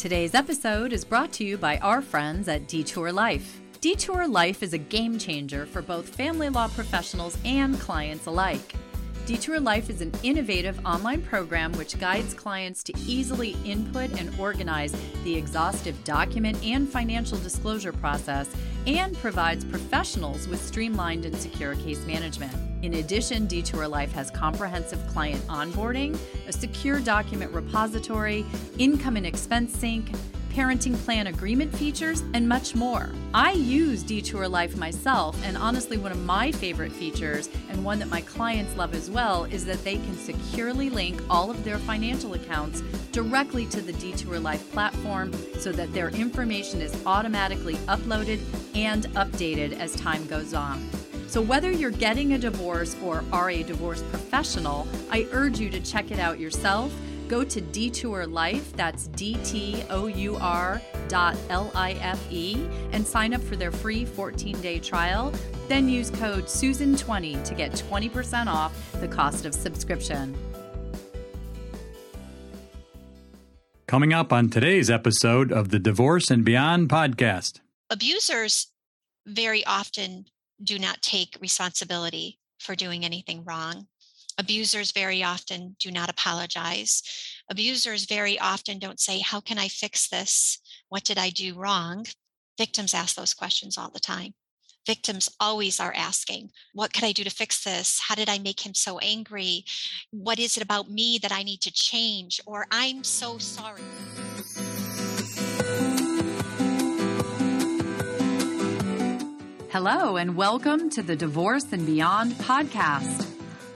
Today's episode is brought to you by our friends at Detour Life. Detour Life is a game changer for both family law professionals and clients alike. Detour Life is an innovative online program which guides clients to easily input and organize the exhaustive document and financial disclosure process and provides professionals with streamlined and secure case management. In addition, Detour Life has comprehensive client onboarding, a secure document repository, income and expense sync, parenting plan agreement features, and much more. I use Detour Life myself, and honestly, one of my favorite features, and one that my clients love as well, is that they can securely link all of their financial accounts directly to the Detour Life platform so that their information is automatically uploaded and updated as time goes on. So, whether you're getting a divorce or are a divorce professional, I urge you to check it out yourself. Go to Detour Life, that's D T O U R dot L I F E, and sign up for their free 14 day trial. Then use code SUSAN20 to get 20% off the cost of subscription. Coming up on today's episode of the Divorce and Beyond podcast. Abusers very often do not take responsibility for doing anything wrong. Abusers very often do not apologize. Abusers very often don't say, How can I fix this? What did I do wrong? Victims ask those questions all the time. Victims always are asking, What could I do to fix this? How did I make him so angry? What is it about me that I need to change? Or I'm so sorry. Hello, and welcome to the Divorce and Beyond podcast.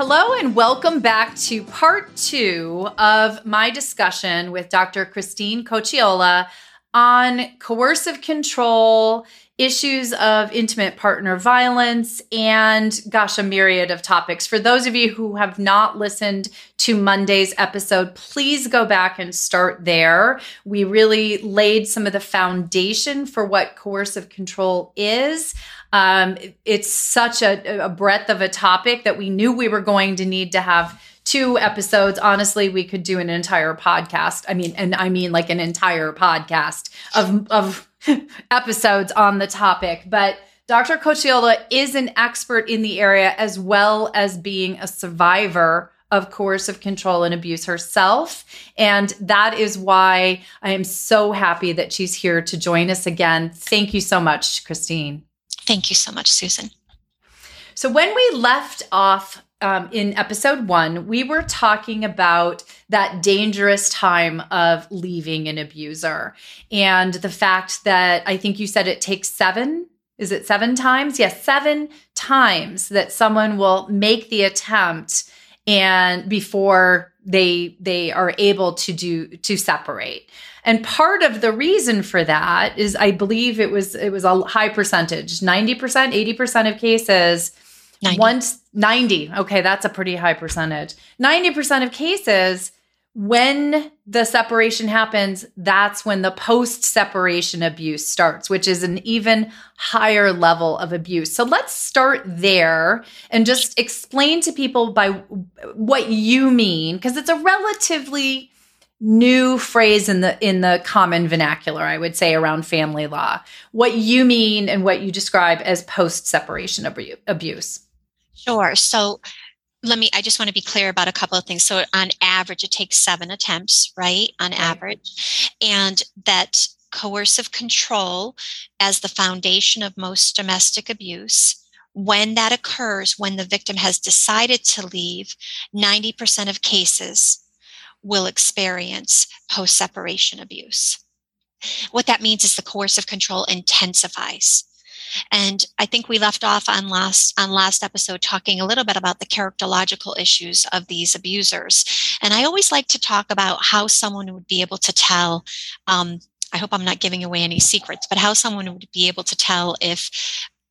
Hello, and welcome back to part two of my discussion with Dr. Christine Cocchiola on coercive control issues of intimate partner violence, and gosh, a myriad of topics. For those of you who have not listened to Monday's episode, please go back and start there. We really laid some of the foundation for what coercive control is. Um, it's such a, a breadth of a topic that we knew we were going to need to have two episodes. Honestly, we could do an entire podcast. I mean, and I mean like an entire podcast of, of episodes on the topic, but Dr. Cocchiola is an expert in the area as well as being a survivor of coercive control and abuse herself. And that is why I am so happy that she's here to join us again. Thank you so much, Christine. Thank you so much, Susan. So, when we left off um, in episode one, we were talking about that dangerous time of leaving an abuser and the fact that I think you said it takes seven. Is it seven times? Yes, seven times that someone will make the attempt and before they they are able to do to separate. And part of the reason for that is I believe it was it was a high percentage, 90%, 80% of cases 90. Once 90. Okay, that's a pretty high percentage. 90% of cases, when the separation happens, that's when the post separation abuse starts, which is an even higher level of abuse. So let's start there and just explain to people by what you mean, because it's a relatively new phrase in the in the common vernacular i would say around family law what you mean and what you describe as post separation abuse Sure. So let me, I just want to be clear about a couple of things. So on average, it takes seven attempts, right? On right. average. And that coercive control as the foundation of most domestic abuse. When that occurs, when the victim has decided to leave, 90% of cases will experience post separation abuse. What that means is the coercive control intensifies And I think we left off on last on last episode talking a little bit about the characterological issues of these abusers. And I always like to talk about how someone would be able to tell. Um, I hope I'm not giving away any secrets, but how someone would be able to tell if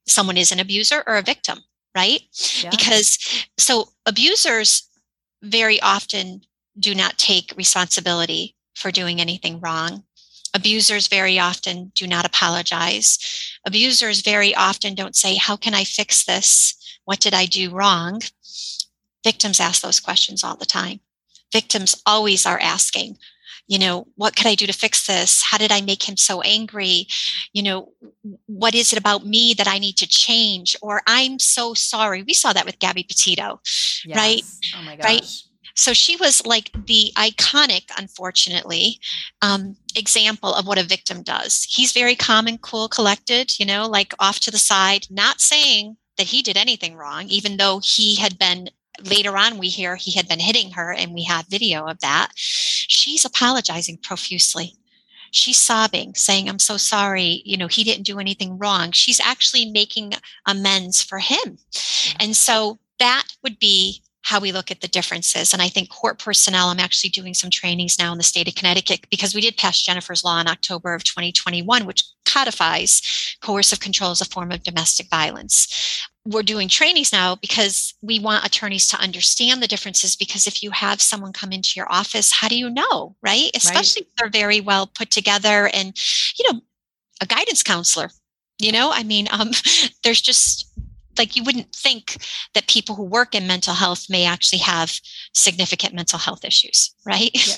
someone is an abuser or a victim, right? Yeah. Because so abusers very often do not take responsibility for doing anything wrong. Abusers very often do not apologize. Abusers very often don't say, How can I fix this? What did I do wrong? Victims ask those questions all the time. Victims always are asking, you know, what could I do to fix this? How did I make him so angry? You know, what is it about me that I need to change? Or I'm so sorry. We saw that with Gabby Petito, yes. right? Oh my gosh. Right? So she was like the iconic, unfortunately, um, example of what a victim does. He's very calm and cool, collected, you know, like off to the side, not saying that he did anything wrong, even though he had been later on we hear he had been hitting her and we have video of that. She's apologizing profusely. She's sobbing saying i'm so sorry you know he didn't do anything wrong. She's actually making amends for him. And so that would be how we look at the differences. And I think court personnel, I'm actually doing some trainings now in the state of Connecticut because we did pass Jennifer's Law in October of 2021, which codifies coercive control as a form of domestic violence. We're doing trainings now because we want attorneys to understand the differences. Because if you have someone come into your office, how do you know, right? Especially right. if they're very well put together and, you know, a guidance counselor you know i mean um, there's just like you wouldn't think that people who work in mental health may actually have significant mental health issues right? Yeah.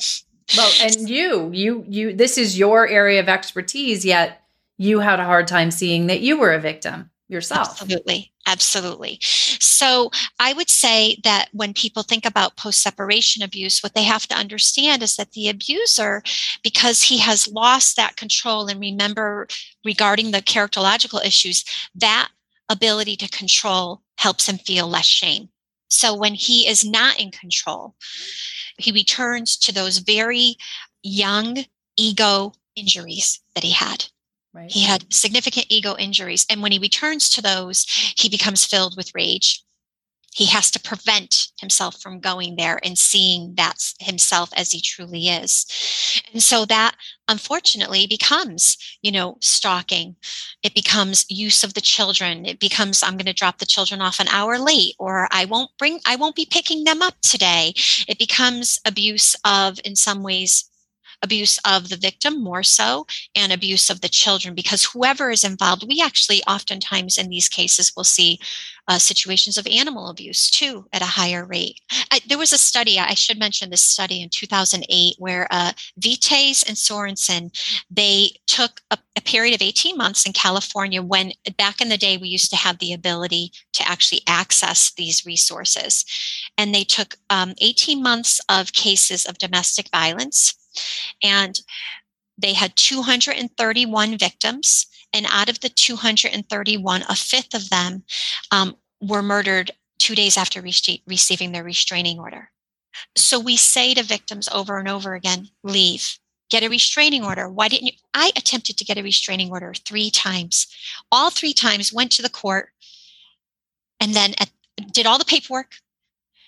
well and you you you this is your area of expertise yet you had a hard time seeing that you were a victim yourself. Absolutely. Absolutely. So i would say that when people think about post separation abuse what they have to understand is that the abuser because he has lost that control and remember regarding the characterological issues that ability to control helps him feel less shame. So when he is not in control, he returns to those very young ego injuries that he had. Right. He had significant ego injuries. And when he returns to those, he becomes filled with rage he has to prevent himself from going there and seeing that himself as he truly is. And so that unfortunately becomes you know stalking. It becomes use of the children. It becomes i'm going to drop the children off an hour late or i won't bring i won't be picking them up today. It becomes abuse of in some ways abuse of the victim more so and abuse of the children because whoever is involved we actually oftentimes in these cases will see uh, situations of animal abuse too at a higher rate. I, there was a study, I should mention this study in 2008, where uh, Vittes and Sorenson, they took a, a period of 18 months in California when back in the day we used to have the ability to actually access these resources. And they took um, 18 months of cases of domestic violence and they had 231 victims and out of the 231, a fifth of them um, were murdered two days after re- receiving their restraining order. So we say to victims over and over again leave, get a restraining order. Why didn't you? I attempted to get a restraining order three times. All three times went to the court and then at, did all the paperwork.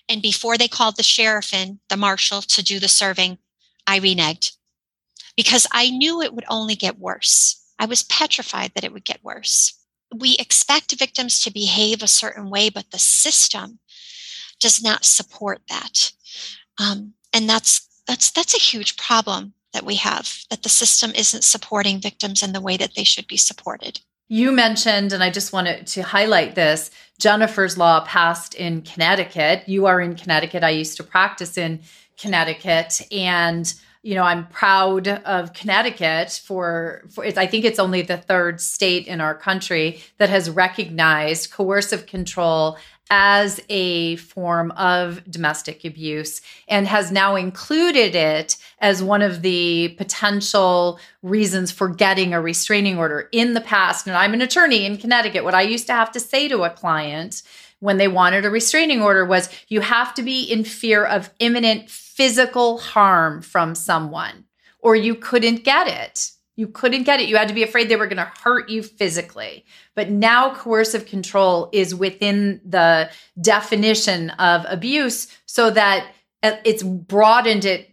And before they called the sheriff in, the marshal to do the serving, I reneged because I knew it would only get worse. I was petrified that it would get worse. We expect victims to behave a certain way, but the system does not support that. Um, and that's that's that's a huge problem that we have that the system isn't supporting victims in the way that they should be supported. You mentioned, and I just wanted to highlight this Jennifer's Law passed in Connecticut. You are in Connecticut. I used to practice in Connecticut. And you know, I'm proud of Connecticut for, for I think it's only the third state in our country that has recognized coercive control as a form of domestic abuse and has now included it as one of the potential reasons for getting a restraining order. In the past, and I'm an attorney in Connecticut, what I used to have to say to a client when they wanted a restraining order was you have to be in fear of imminent physical harm from someone or you couldn't get it. You couldn't get it. You had to be afraid they were going to hurt you physically. But now coercive control is within the definition of abuse so that uh, it's broadened it,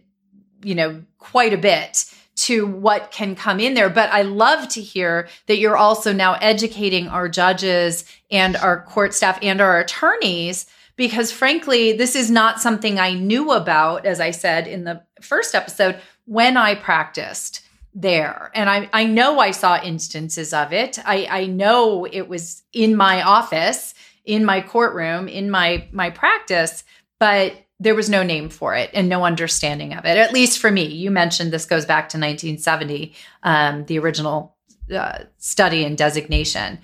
you know, quite a bit to what can come in there. But I love to hear that you're also now educating our judges and our court staff and our attorneys because frankly, this is not something I knew about, as I said in the first episode, when I practiced there. And I, I know I saw instances of it. I, I know it was in my office, in my courtroom, in my my practice, but there was no name for it and no understanding of it, at least for me. You mentioned this goes back to 1970, um, the original uh, study and designation.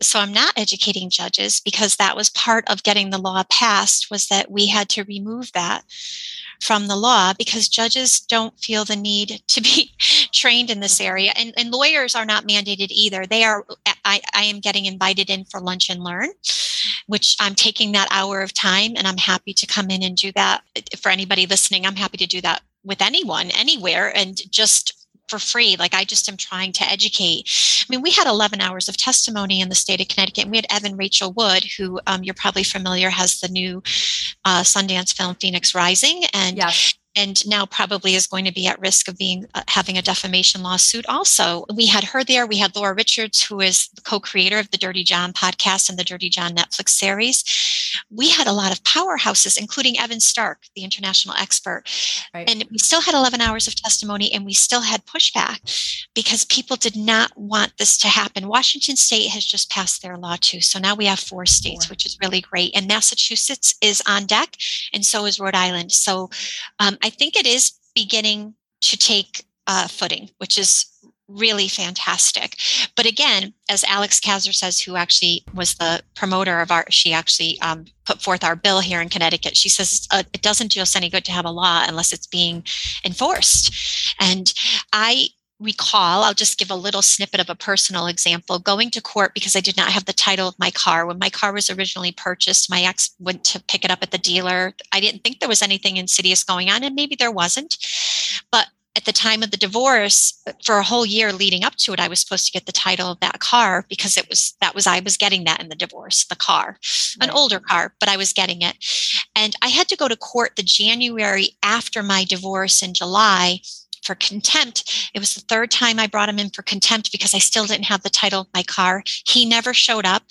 So I'm not educating judges because that was part of getting the law passed was that we had to remove that from the law because judges don't feel the need to be trained in this mm-hmm. area. And, and lawyers are not mandated either. They are I, I am getting invited in for lunch and learn which i'm taking that hour of time and i'm happy to come in and do that. For anybody listening i'm happy to do that with anyone anywhere and just for free. Like I just am trying to educate. I mean, we had 11 hours of testimony in the state of Connecticut. And we had Evan Rachel Wood, who um, you're probably familiar, has the new uh, Sundance film Phoenix Rising, and yes and now probably is going to be at risk of being uh, having a defamation lawsuit also. We had her there. We had laura richards who is the co-creator of the dirty john podcast and the dirty john netflix series. We had a lot of powerhouses including evan stark the international expert. Right. and we still had 11 hours of testimony and we still had pushback because people did not want this to happen. Washington state has just passed their law too so now we have four states four. which is really great. And massachusetts is on deck and so is rhode island. So um, I think it is beginning to take uh, footing, which is really fantastic. But again, as Alex Kasser says, who actually was the promoter of our, she actually um, put forth our bill here in Connecticut. She says uh, it doesn't do us any good to have a law unless it's being enforced. And I recall, I'll just give a little snippet of a personal example. Going to court because I did not have the title of my car. When my car was originally purchased, my ex went to pick it up at the dealer. I didn't think there was anything insidious going on, and maybe there wasn't. But at the time of the divorce, for a whole year leading up to it, I was supposed to get the title of that car because it was that was I was getting that in the divorce, the car, right. an older car, but I was getting it. And I had to go to court the January after my divorce in July for contempt. It was the third time I brought him in for contempt because I still didn't have the title of my car. He never showed up.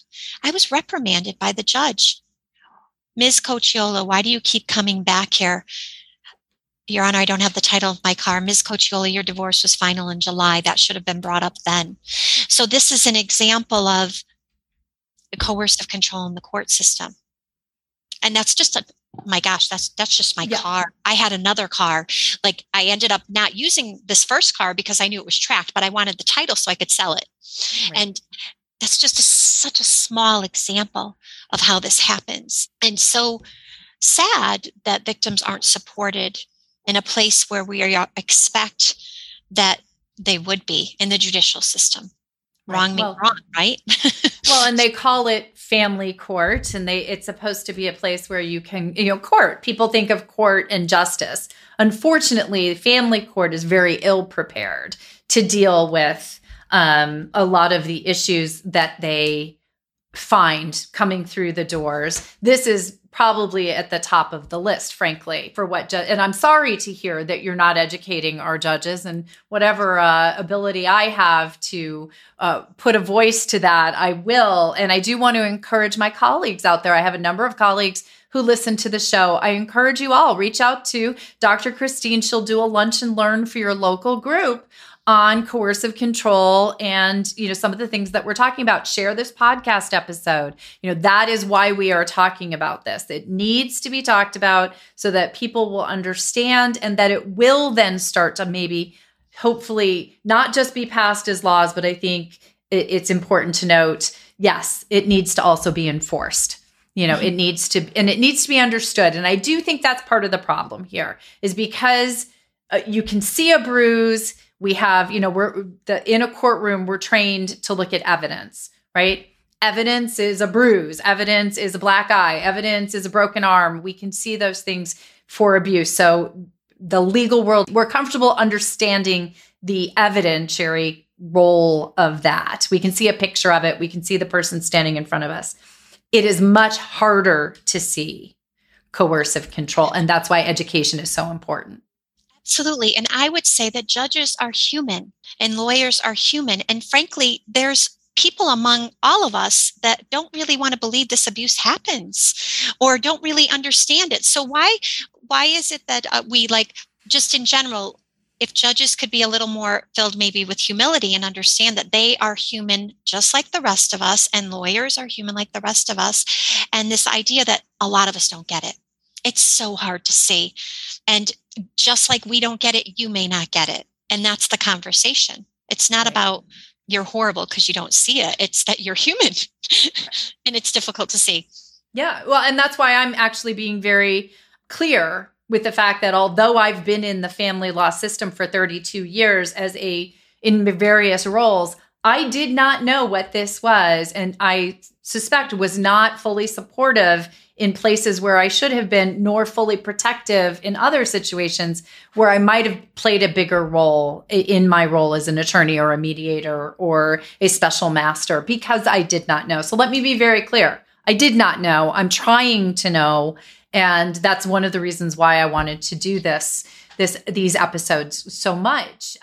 I was reprimanded by the judge. Ms. Cocchiola, why do you keep coming back here? Your Honor, I don't have the title of my car. Ms. Cocchiola, your divorce was final in July. That should have been brought up then. So this is an example of the coercive control in the court system. And that's just a, my gosh that's that's just my yeah. car. I had another car. Like i ended up not using this first car because i knew it was tracked but i wanted the title so i could sell it. Right. and that's just a, such a small example of how this happens. And so sad that victims aren't supported in a place where we are expect that they would be in the judicial system wrong right. well, wrong right? Well and they call it family court and they it's supposed to be a place where you can you know court. People think of court and justice. Unfortunately family court is very ill prepared to deal with um, a lot of the issues that they find coming through the doors. This is probably at the top of the list, frankly, for what. Ju- and I'm sorry to hear that you're not educating our judges, and whatever uh, ability I have to uh, put a voice to that, I will. And I do want to encourage my colleagues out there. I have a number of colleagues who listen to the show. I encourage you all reach out to Dr. Christine. She'll do a lunch and learn for your local group on coercive control and you know some of the things that we're talking about. Share this podcast episode. You know that is why we are talking about this. It needs to be talked about so that people will understand and that it will then start to maybe hopefully not just be passed as laws but i think it, it's important to note yes it needs to also be enforced. You know it needs to and it needs to be understood. And i do think that's part of the problem here is because uh, you can see a bruise we have you know we're the in a courtroom we're trained to look at evidence right evidence is a bruise evidence is a black eye evidence is a broken arm we can see those things for abuse so the legal world we're comfortable understanding the evidentiary role of that. We can see a picture of it, we can see the person standing in front of us. It is much harder to see coercive control. And that's why education is so important. Absolutely. And I would say that judges are human and lawyers are human. And frankly, there's people among all of us that don't really want to believe this abuse happens or don't really understand it. So why why is it that uh, we like just in general if judges could be a little more filled maybe with humility and understand that they are human just like the rest of us and lawyers are human like the rest of us and this idea that a lot of us don't get it it's so hard to see and just like we don't get it you may not get it. And that's the conversation. It's not about you're horrible because you don't see it. It's that you're human. And it's difficult to see. Yeah. Well and that's why i'm actually being very clear with the fact that although I've been in the family law system for 32 years as a in various roles, I did not know what this was and I suspect was not fully supportive in places where I should have been nor fully protective in other situations where I might have played a bigger role in my role as an attorney or a mediator or a special master because I did not know. So let me be very clear. I did not know. I'm trying to know and that's one of the reasons why I wanted to do this this these episodes so much.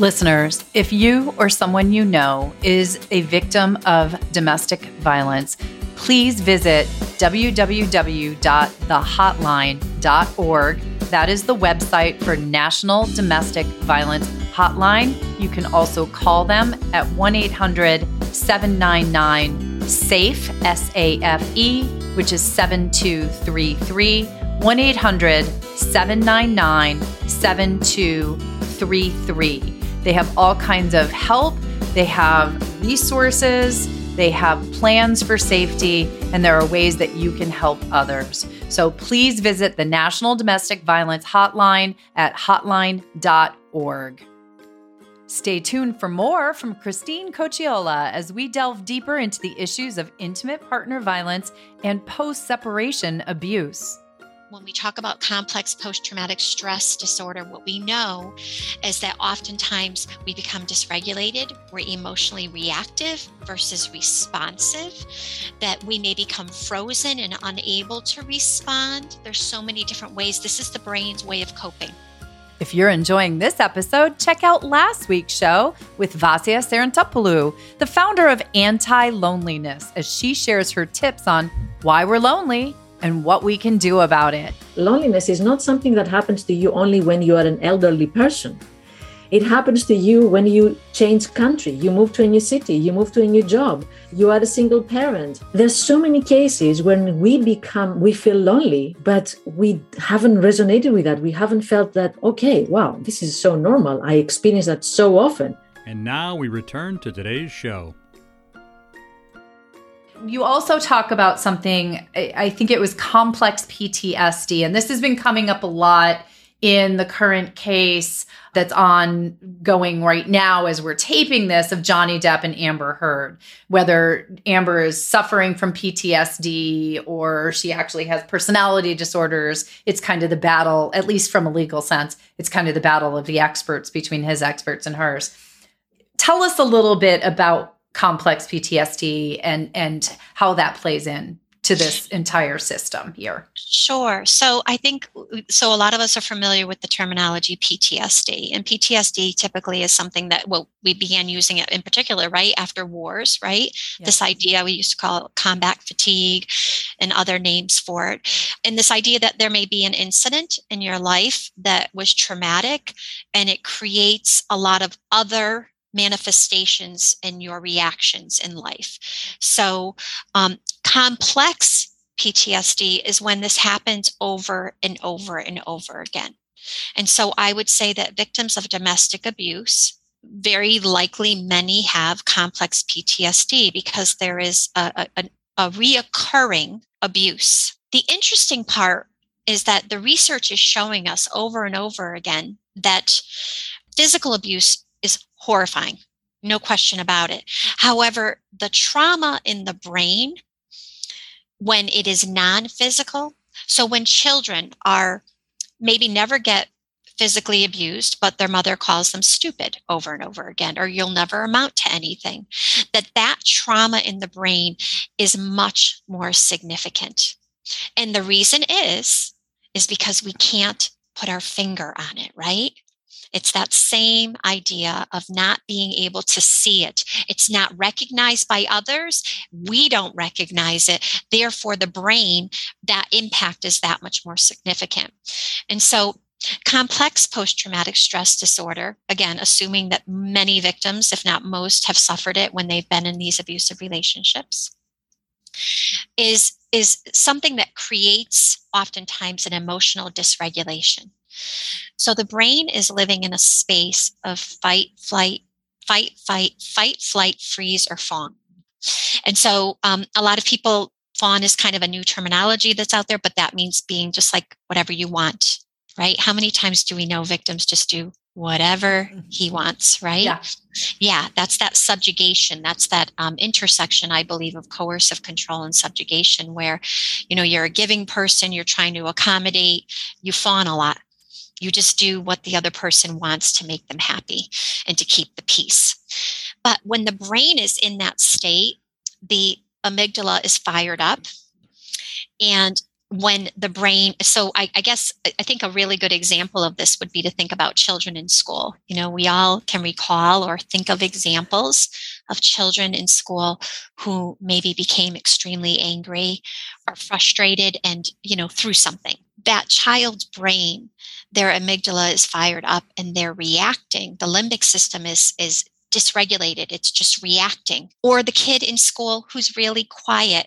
Listeners, if you or someone you know is a victim of domestic violence, please visit www.thehotline.org. That is the website for National Domestic Violence Hotline. You can also call them at 1 800 799 SAFE, S A F E, which is 7233. 1 800 799 7233. They have all kinds of help, they have resources they have plans for safety, and there are ways that you can help others. So please visit the National Domestic Violence Hotline at hotline.org. Stay tuned for more from Christine Cocchiola as we delve deeper into the issues of intimate partner violence and post separation abuse when we talk about complex post traumatic stress disorder, what we know is that oftentimes we become dysregulated, we're emotionally reactive versus responsive, that we may become frozen and unable to respond. There's so many different ways. This is the brain's way of coping. If you're enjoying this episode, check out last week's show with Vasya Sarantopoulou, the founder of Anti Loneliness, as she shares her tips on why we're lonely and what we can do about it. Loneliness is not something that happens to you only when you are an elderly person. It happens to you when you change country, you move to a new city, you move to a new job, you are a single parent. There's so many cases when we become, we feel lonely, but we haven't resonated with that. We haven't felt that, okay, wow, this is so normal. I experience that so often. And now we return to today's show you also talk about something, I think it was complex PTSD, and this has been coming up a lot in the current case that's ongoing right now as we're taping this of Johnny Depp and Amber Heard. Whether Amber is suffering from PTSD or she actually has personality disorders, it's kind of the battle, at least from a legal sense, it's kind of the battle of the experts between his experts and hers. Tell us a little bit about complex PTSD and and how that plays in to this entire system here? Sure. So I think so. A lot of us are familiar with the terminology PTSD, and PTSD typically is something that well we began using it in particular right after wars, right? Yeah. This idea we used to call combat fatigue, and other names for it, and this idea that there may be an incident in your life that was traumatic, and it creates a lot of other manifestations and your reactions in life. So, um, complex PTSD is when this happens over and over and over again. And so, I would say that victims of domestic abuse, very likely many have complex PTSD because there is a, a, a reoccurring abuse. The interesting part is that the research is showing us over and over again that physical abuse is horrifying, no question about it. However, the trauma in the brain, when it is non physical, So when children are maybe never get physically abused, but their mother calls them stupid over and over again, or you'll never amount to anything, that that trauma in the brain is much more significant. And the reason is, is because we can't put our finger on it, right? It's that same idea of not being able to see it. It's not recognized by others. We don't recognize it. Therefore, the brain, that impact is that much more significant. And so Complex post traumatic stress disorder, again, assuming that many victims, if not most, have suffered it when they've been in these abusive relationships, is, is something that creates oftentimes an emotional dysregulation. So the brain is living in a space of fight, flight, fight, fight, fight, flight, freeze, or fawn. And so um, a lot of people, fawn is kind of a new terminology that's out there, but that means being just like whatever you want right? How many times do we know victims just do whatever he mm-hmm. wants, right? Yeah. Yeah, that's that subjugation. That's that um, intersection, I believe, of coercive control and subjugation, where, you know, you're a giving person, you're trying to accommodate, you fawn a lot. You just do what the other person wants to make them happy and to keep the peace. But when the brain is in that state, the amygdala is fired up. And when the brain so I, I, guess i think a really good example of this would be to think about children in school. You know we all can recall or think of examples of children in school who maybe became extremely angry or frustrated and you know through something. That child's brain their amygdala is fired up and they're reacting. The limbic system is is dysregulated. It's just reacting. Or the kid in school who's really quiet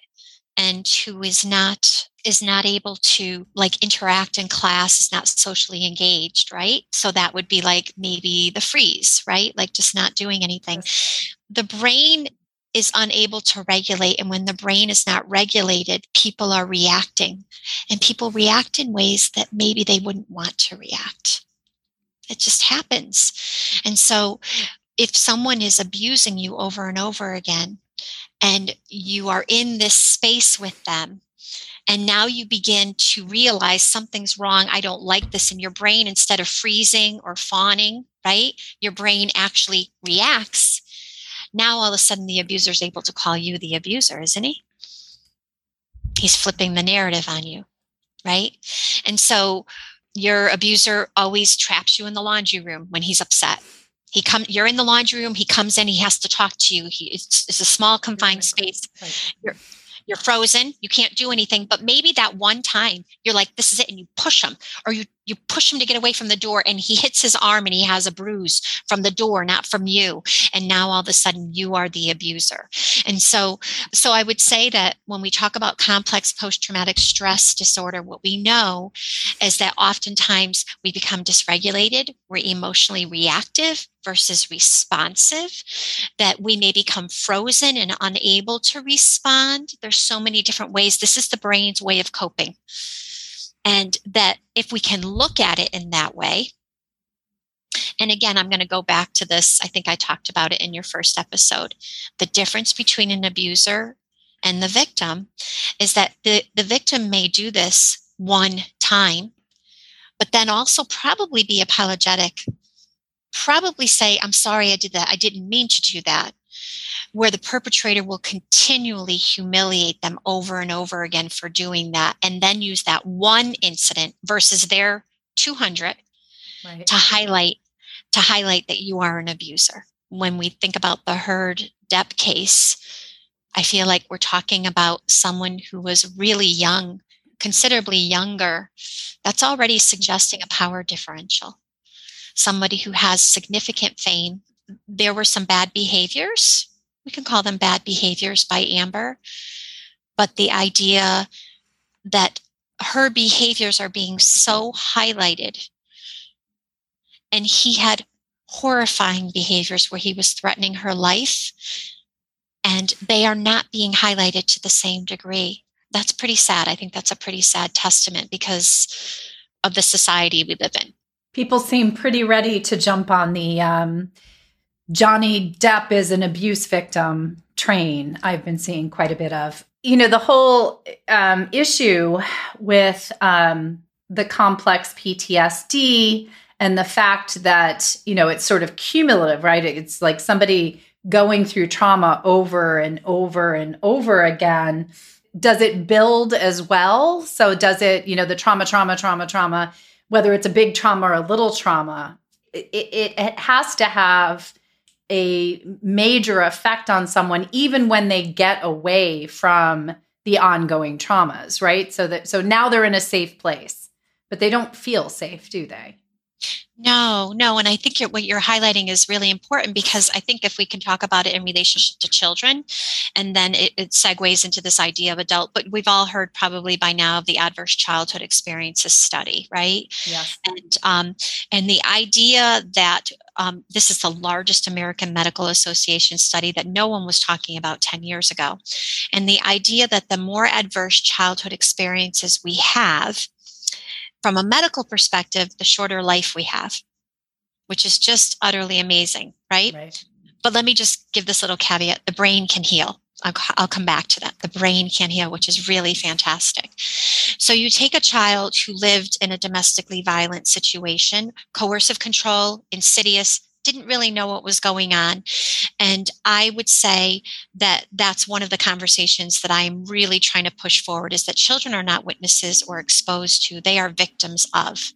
and who is not is not able to like interact in class is not socially engaged right? So that would be like maybe the freeze right? Like just not doing anything. The brain is unable to regulate and when the brain is not regulated people are reacting. And people react in ways that maybe they wouldn't want to react. It just happens. And so if someone is abusing you over and over again and you are in this space with them and now you begin to realize something's wrong i don't like this in your brain instead of freezing or fawning right your brain actually reacts now all of a sudden the abuser is able to call you the abuser isn't he? He's flipping the narrative on you right? And so your abuser always traps you in the laundry room when he's upset. He come you're in the laundry room he comes in he has to talk to you. He it's, it's a small confined space. You're you're frozen you can't do anything. But maybe that one time you're like this is it and you push him or you you push him to get away from the door and he hits his arm and he has a bruise from the door not from you. And now all of a sudden you are the abuser. And so so i would say that when we talk about complex post-traumatic stress disorder what we know is that oftentimes we become dysregulated we're emotionally reactive versus responsive that we may become frozen and unable to respond. There's so many different ways. This is the brain's way of coping and that if we can look at it in that way, and again, I'm going to go back to this. I think I talked about it in your first episode. The difference between an abuser and the victim is that the, the victim may do this one time, but then also probably be apologetic, probably say, I'm sorry I did that. I didn't mean to do that where the perpetrator will continually humiliate them over and over again for doing that and then use that one incident versus their 200 right. to highlight to highlight that you are an abuser. When we think about the Heard Depp case i feel like we're talking about someone who was really young considerably younger that's already suggesting a power differential. Somebody who has significant fame. There were some bad behaviors we can call them bad behaviors by Amber, but the idea that her behaviors are being so highlighted. And he had horrifying behaviors where he was threatening her life, and they are not being highlighted to the same degree. That's pretty sad. I think that's a pretty sad testament because of the society we live in. People seem pretty ready to jump on the um, Johnny Depp is an abuse victim train I've been seeing quite a bit of. you know, the whole um, issue with um, the complex PTSD and the fact that, you know, it's sort of cumulative, right? It's like somebody going through trauma over and over and over again. Does it build as well? So, does it, you know, the trauma, trauma, trauma, trauma, whether it's a big trauma or a little trauma, it, it, it has to have a major effect on someone even when they get away from the ongoing traumas right? So that so now they're in a safe place but they don't feel safe do they no, no. And I think you're, what you're highlighting is really important because I think if we can talk about it in relationship to children, and then it, it, segues into this idea of adult, but we've all heard probably by now of the adverse childhood experiences study, right? Yes. And, um, and the idea that um, this is the largest American Medical Association study that no one was talking about 10 years ago. And the idea that the more adverse childhood experiences we have, from a medical perspective, the shorter life we have, which is just utterly amazing, right? right. But let me just give this little caveat the brain can heal. I'll, I'll, come back to that. The brain can heal, which is really fantastic. So, you take a child who lived in a domestically violent situation, coercive control, insidious, didn't really know what was going on. And I would say that that's one of the conversations that I'm really trying to push forward is that children are not witnesses or exposed to, they are victims of.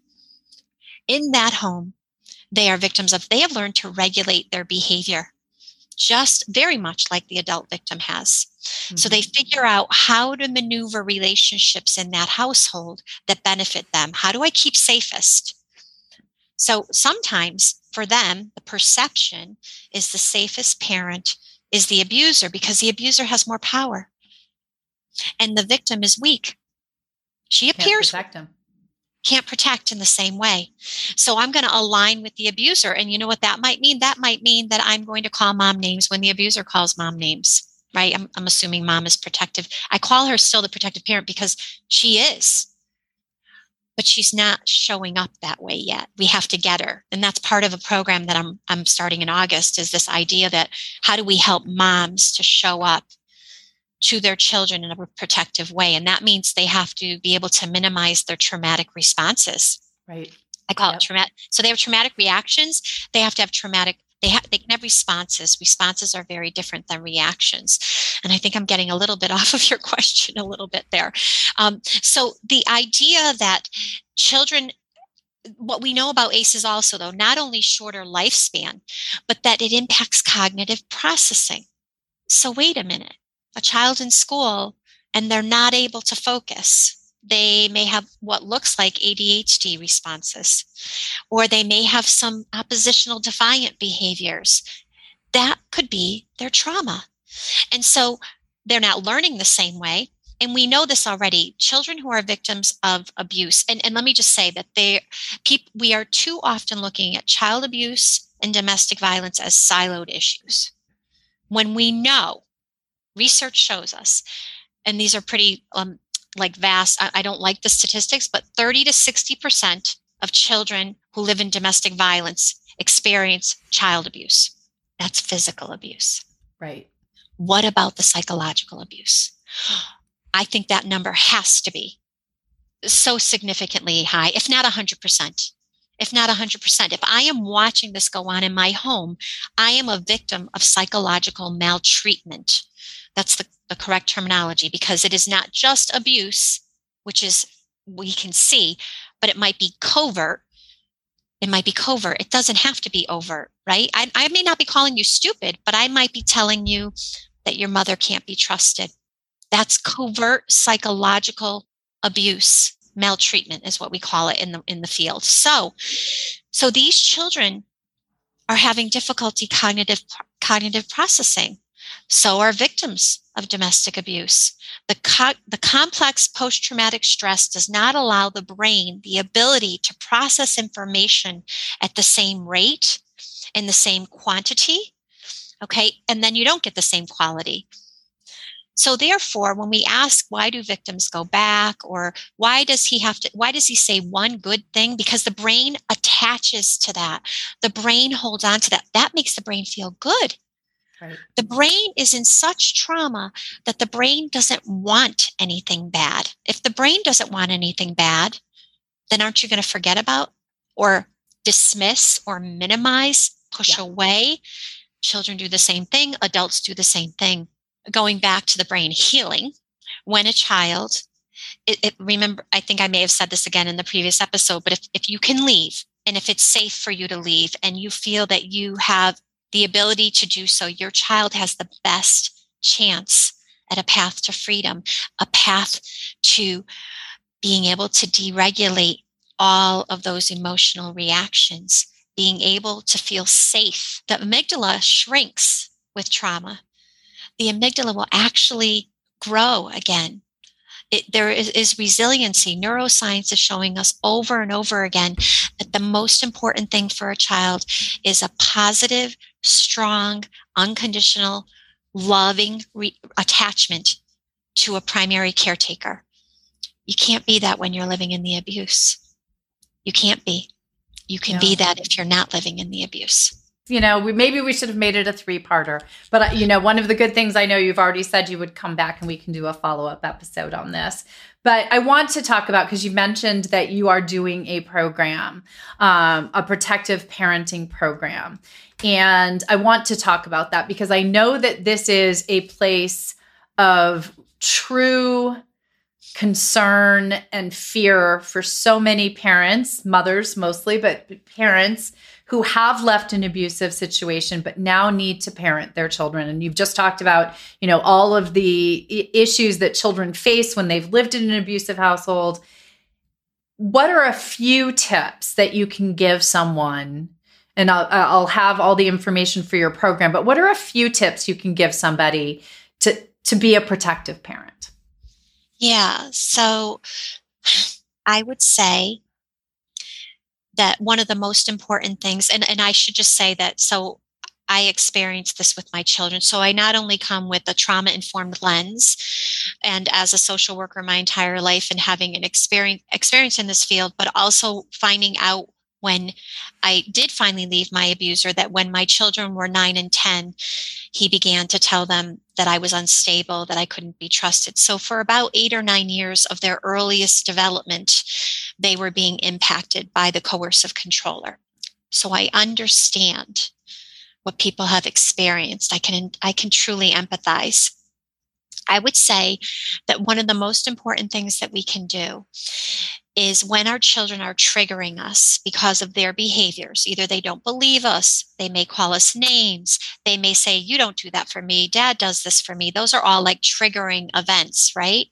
In that home, they are victims of, they have learned to regulate their behavior just very much like the adult victim has. Mm-hmm. So they mm-hmm. figure out how to maneuver relationships in that household that benefit them. How do I keep safest? So sometimes for them, the perception is the safest parent is the abuser because the abuser has more power and the victim is weak. She appears can't protect, can't protect in the same way. So I'm going to align with the abuser. And you know what that might mean? That might mean that I'm going to call mom names when the abuser calls mom names, right? I'm, I'm assuming mom is protective. I call her still the protective parent because she is but she's not showing up that way yet. We have to get her. And that's part of a program that I'm I'm starting in August is this idea that how do we help moms to show up to their children in a protective way and that means they have to be able to minimize their traumatic responses. Right. I call yep. it traumatic. So they have traumatic reactions. They have to have traumatic they they can have responses. Responses are very different than reactions. And i think i'm getting a little bit off of your question a little bit there. Um, so the idea that children what we know about aces also though not only shorter lifespan but that it impacts cognitive processing. So wait a minute. A child in school and they're not able to focus they may have what looks like ADHD responses, or they may have some oppositional defiant behaviors. That could be their trauma. And so they're not learning the same way. And we know this already. Children who are victims of abuse, and, and let me just say that they we are too often looking at child abuse and domestic violence as siloed issues. When we know research shows us, and these are pretty um, like vast, I, I don't like the statistics, but 30 to 60% of children who live in domestic violence experience child abuse. That's physical abuse. Right. What about the psychological abuse? I think that number has to be so significantly high, if not 100%. If not 100%. If I am watching this go on in my home, I am a victim of psychological maltreatment. That's the, the correct terminology because it is not just abuse, which is we can see, but it might be covert. It might be covert. It doesn't have to be overt, right? I, I may not be calling you stupid, but I might be telling you that your mother can't be trusted. That's covert psychological abuse maltreatment is what we call it in the in the field so so these children are having difficulty cognitive cognitive processing so are victims of domestic abuse. The, co- the complex post traumatic stress does not allow the brain the ability to process information at the same rate in the same quantity. Okay. And then you don't get the same quality. So therefore, when we ask why do victims go back or why does he have to, why does he say one good thing? Because the brain attaches to that. The brain holds on to that. That makes the brain feel good. Right. The brain is in such trauma that the brain doesn't want anything bad. If the brain doesn't want anything bad, then aren't you going to forget about or dismiss or minimize, push yeah. away? Children do the same thing, adults do the same thing. Going back to the brain healing, when a child, it, it, remember, I think I may have said this again in the previous episode, but if, if you can leave and if it's safe for you to leave and you feel that you have the ability to do so, your child has the best chance at a path to freedom, a path to being able to deregulate all of those emotional reactions, being able to feel safe. The amygdala shrinks with trauma. The amygdala will actually grow again. It, there is, is resiliency. Neuroscience is showing us over and over again that the most important thing for a child is a positive, strong, unconditional, loving re- attachment to a primary caretaker. You can't be that when you're living in the abuse. You can't be. You can no. be that if you're not living in the abuse. You know, we maybe we should have made it a three-parter. But uh, you know, one of the good things I know you've already said you would come back and we can do a follow-up episode on this. But I want to talk about because you mentioned that you are doing a program, um, a protective parenting program. And I want to talk about that because I know that this is a place of true concern and fear for so many parents, mothers mostly, but parents who have left an abusive situation but now need to parent their children. And you've just talked about you know all of the issues that children face when they've lived in an abusive household. What are a few tips that you can give someone? And I'll, I'll have all the information for your program but what are a few tips you can give somebody to to be a protective parent? Yeah so i would say that one of the most important things and, and i should just say that so I experienced this with my children. So I not only come with a trauma informed lens and as a social worker my entire life and having an experience experience in this field, but also finding out when I did finally leave my abuser that when my children were nine and 10, he began to tell them that I was unstable, that I couldn't be trusted. So, for about eight or nine years of their earliest development, they were being impacted by the coercive controller. So, I understand what people have experienced. I can, I can truly empathize. I would say that one of the most important things that we can do is when our children are triggering us because of their behaviors. Either they don't believe us, they may call us names, they may say, You don't do that for me, dad does this for me. Those are all like triggering events, right?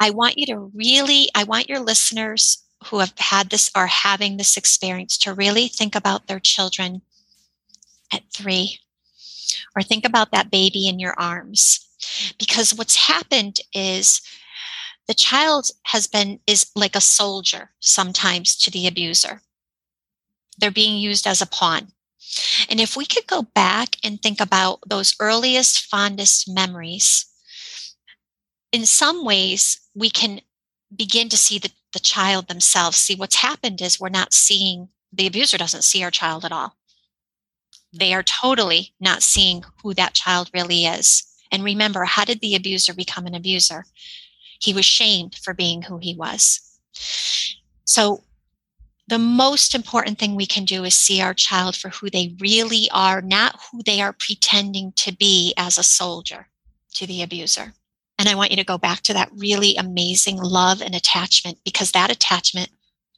I want you to really, I want your listeners who have had this or having this experience to really think about their children at three or think about that baby in your arms. Because what's happened is the child has been is like a soldier sometimes to the abuser. They're being used as a pawn. And if we could go back and think about those earliest fondest memories in some ways we can begin to see the, the child themselves. See what's happened is we're not seeing the abuser doesn't see our child at all. They are totally not seeing who that child really is. And remember how did the abuser become an abuser he was shamed for being who he was. So, the most important thing we can do is see our child for who they really are, not who they are pretending to be as a soldier to the abuser. And I want you to go back to that really amazing love and attachment because that attachment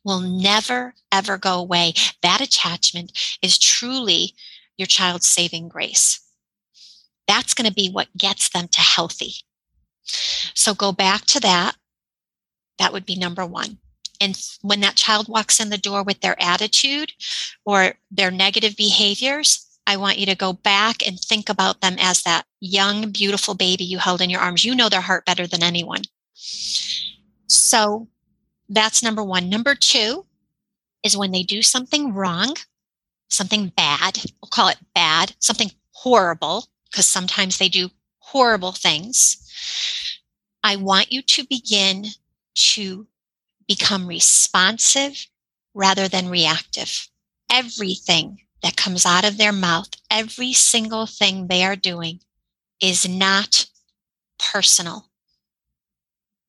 will never, ever go away. That attachment is truly your child's saving grace. That's going to be what gets them to healthy. So go back to that. That would be number one. And when that child walks in the door with their attitude or their negative behaviors, I want you to go back and think about them as that young, beautiful baby you held in your arms. You know their heart better than anyone. So that's number one. Number two is when they do something wrong, something bad, we'll call it bad, something horrible, because sometimes they do horrible things. I want you to begin to become responsive rather than reactive. Everything that comes out of their mouth, every single thing they are doing is not personal.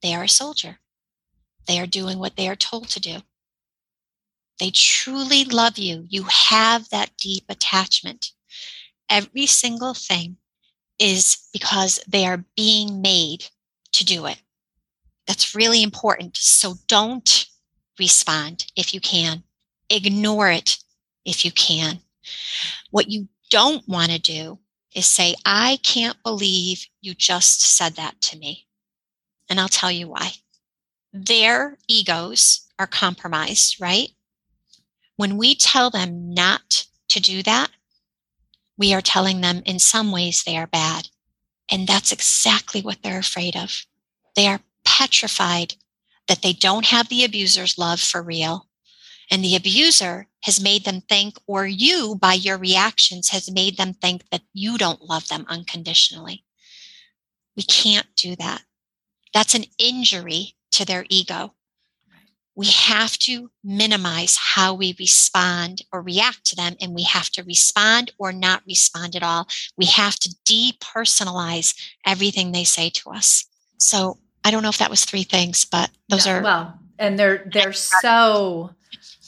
They are a soldier. They are doing what they are told to do. They truly love you. You have that deep attachment. Every single thing is because they are being made to do it. That's really important. So don't respond if you can. Ignore it if you can. What you don't want to do is say, I can't believe you just said that to me. And I'll tell you why. Their egos are compromised, right? When we tell them not to do that, we are telling them in some ways they are bad. And that's exactly what they're afraid of. They are petrified that they don't have the abuser's love for real. And the abuser has made them think, or you, by your reactions, has made them think that you don't love them unconditionally. We can't do that. That's an injury to their ego. We have to minimize how we respond or react to them, and we have to respond or not respond at all. We have to depersonalize everything they say to us. So I don't know if that was three things, but those are well, and they're they're so.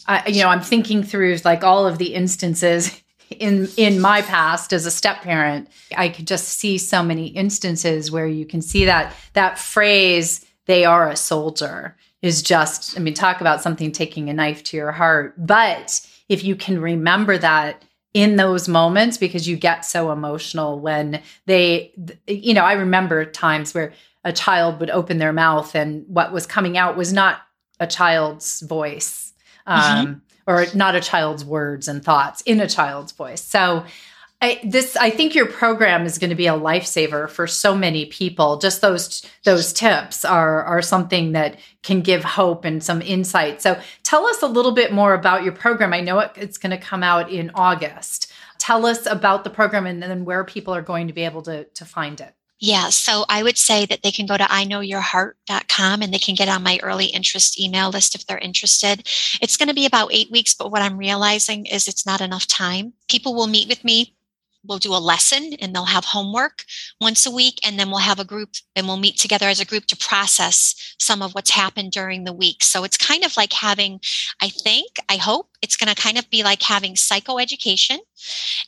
Uh, you know, I'm thinking through like all of the instances in in my past as a step parent. I could just see so many instances where you can see that that phrase "they are a soldier" is just. I mean, talk about something taking a knife to your heart. But if you can remember that in those moments because you get so emotional when they you know i remember times where a child would open their mouth and what was coming out was not a child's voice mm-hmm. um, mm-hmm. or not a child's words and thoughts in a child's voice. So I, this I think your program is going to be a lifesaver for so many people. Just those those tips are are something that can give hope and some insight. So tell us a little bit more about your program. I know it, it's going to come out in August. Tell us about the program and then where people are going to be able to to find it. Yeah, so I would say that they can go to iknowyourheart.com and they can get on my early interest email list if they're interested. It's going to be about eight weeks, but what I'm realizing is it's not enough time. People will meet with me we'll do a lesson and they'll have homework once a week and then we'll have a group and we'll meet together as a group to process some of what's happened during the week. So it's kind of like having i think i hope it's going to kind of be like having psychoeducation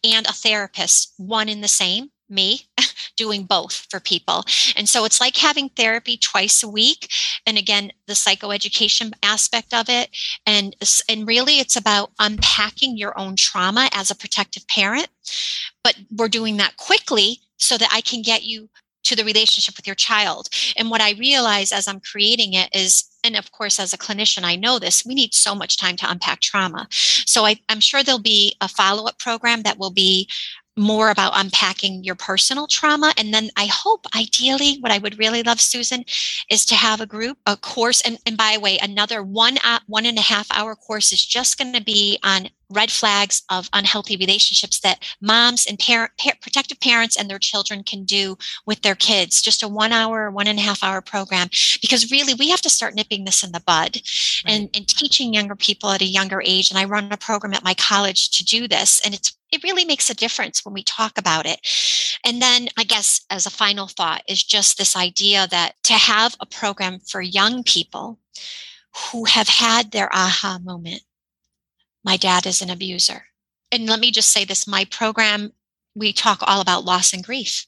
and a therapist one in the same me doing both for people. And so it's like having therapy twice a week. And again, the psychoeducation aspect of it. And, and really it's about unpacking your own trauma as a protective parent. But we're doing that quickly so that I can get you to the relationship with your child. And what I realize as I'm creating it is, and of course, as a clinician, I know this, we need so much time to unpack trauma. So I, am sure there'll be a follow up program that will be more about unpacking your personal trauma. And then I hope, ideally, what I would really love, Susan, is to have a group, a course. And, and by the way, another one, uh, one and a half hour course is just going to be on red flags of unhealthy relationships that moms and parent, protective parents and their children can do with their kids. Just a one hour, one and a half hour program, because really we have to start nipping this in the bud right. and, and teaching younger people at a younger age. And I run a program at my college to do this. And it's it really makes a difference when we talk about it. And then, I guess, as a final thought, is just this idea that to have a program for young people who have had their aha moment my dad is an abuser. And let me just say this my program, we talk all about loss and grief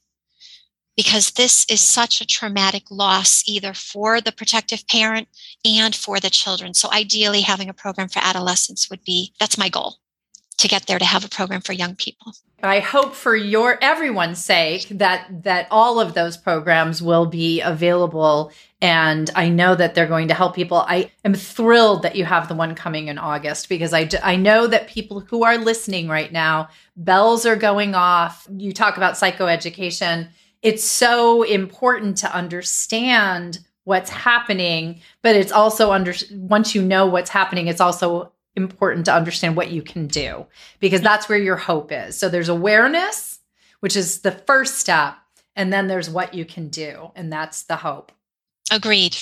because this is such a traumatic loss, either for the protective parent and for the children. So, ideally, having a program for adolescents would be that's my goal to get there to have a program for young people. I hope for your everyone's sake that that all of those programs will be available and I know that they're going to help people. I am thrilled that you have the one coming in August because I, I know that people who are listening right now, bells are going off. You talk about psychoeducation. It's so important to understand what's happening, but it's also under once you know what's happening, it's also important to understand what you can do because that's where your hope is. So there's awareness, which is the first step, and then there's what you can do, and that's the hope. Agreed.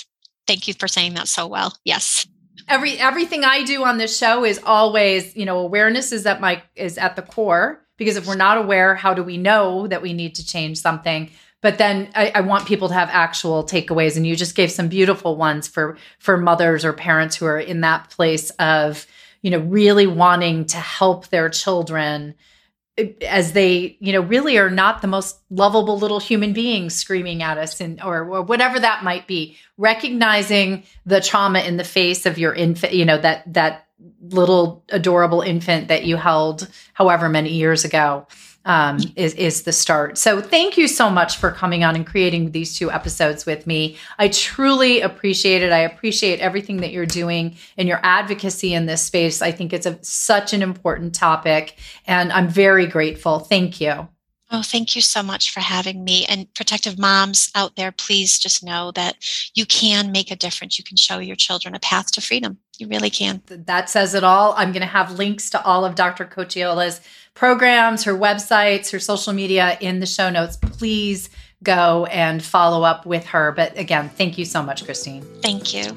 Thank you for saying that so well. Yes. every everything I do on this show is always, you know, awareness is at my is at the core because if we're not aware, how do we know that we need to change something? But then I, I want people to have actual takeaways, and you just gave some beautiful ones for for mothers or parents who are in that place of, you know, really wanting to help their children eh, as they you know really are not the most lovable little human beings screaming at us and or, or whatever that might be. Recognizing the trauma in the face of your infant you know that that little adorable infant that you held however many years ago um, is is the start. So thank you so much for coming on and creating these two episodes with me. I truly appreciate it. I appreciate everything that you're doing and your advocacy in this space. I think it's a, such an important topic, and I'm very grateful. Thank you. Oh, thank you so much for having me. And protective moms out there, please just know that you can make a difference. You can show your children a path to freedom. You really can. That says it all. I'm going to have links to all of Dr. Cocchiola's programs, her websites, her social media in the show notes. Please go and follow up with her. But again, thank you so much, Christine. Thank you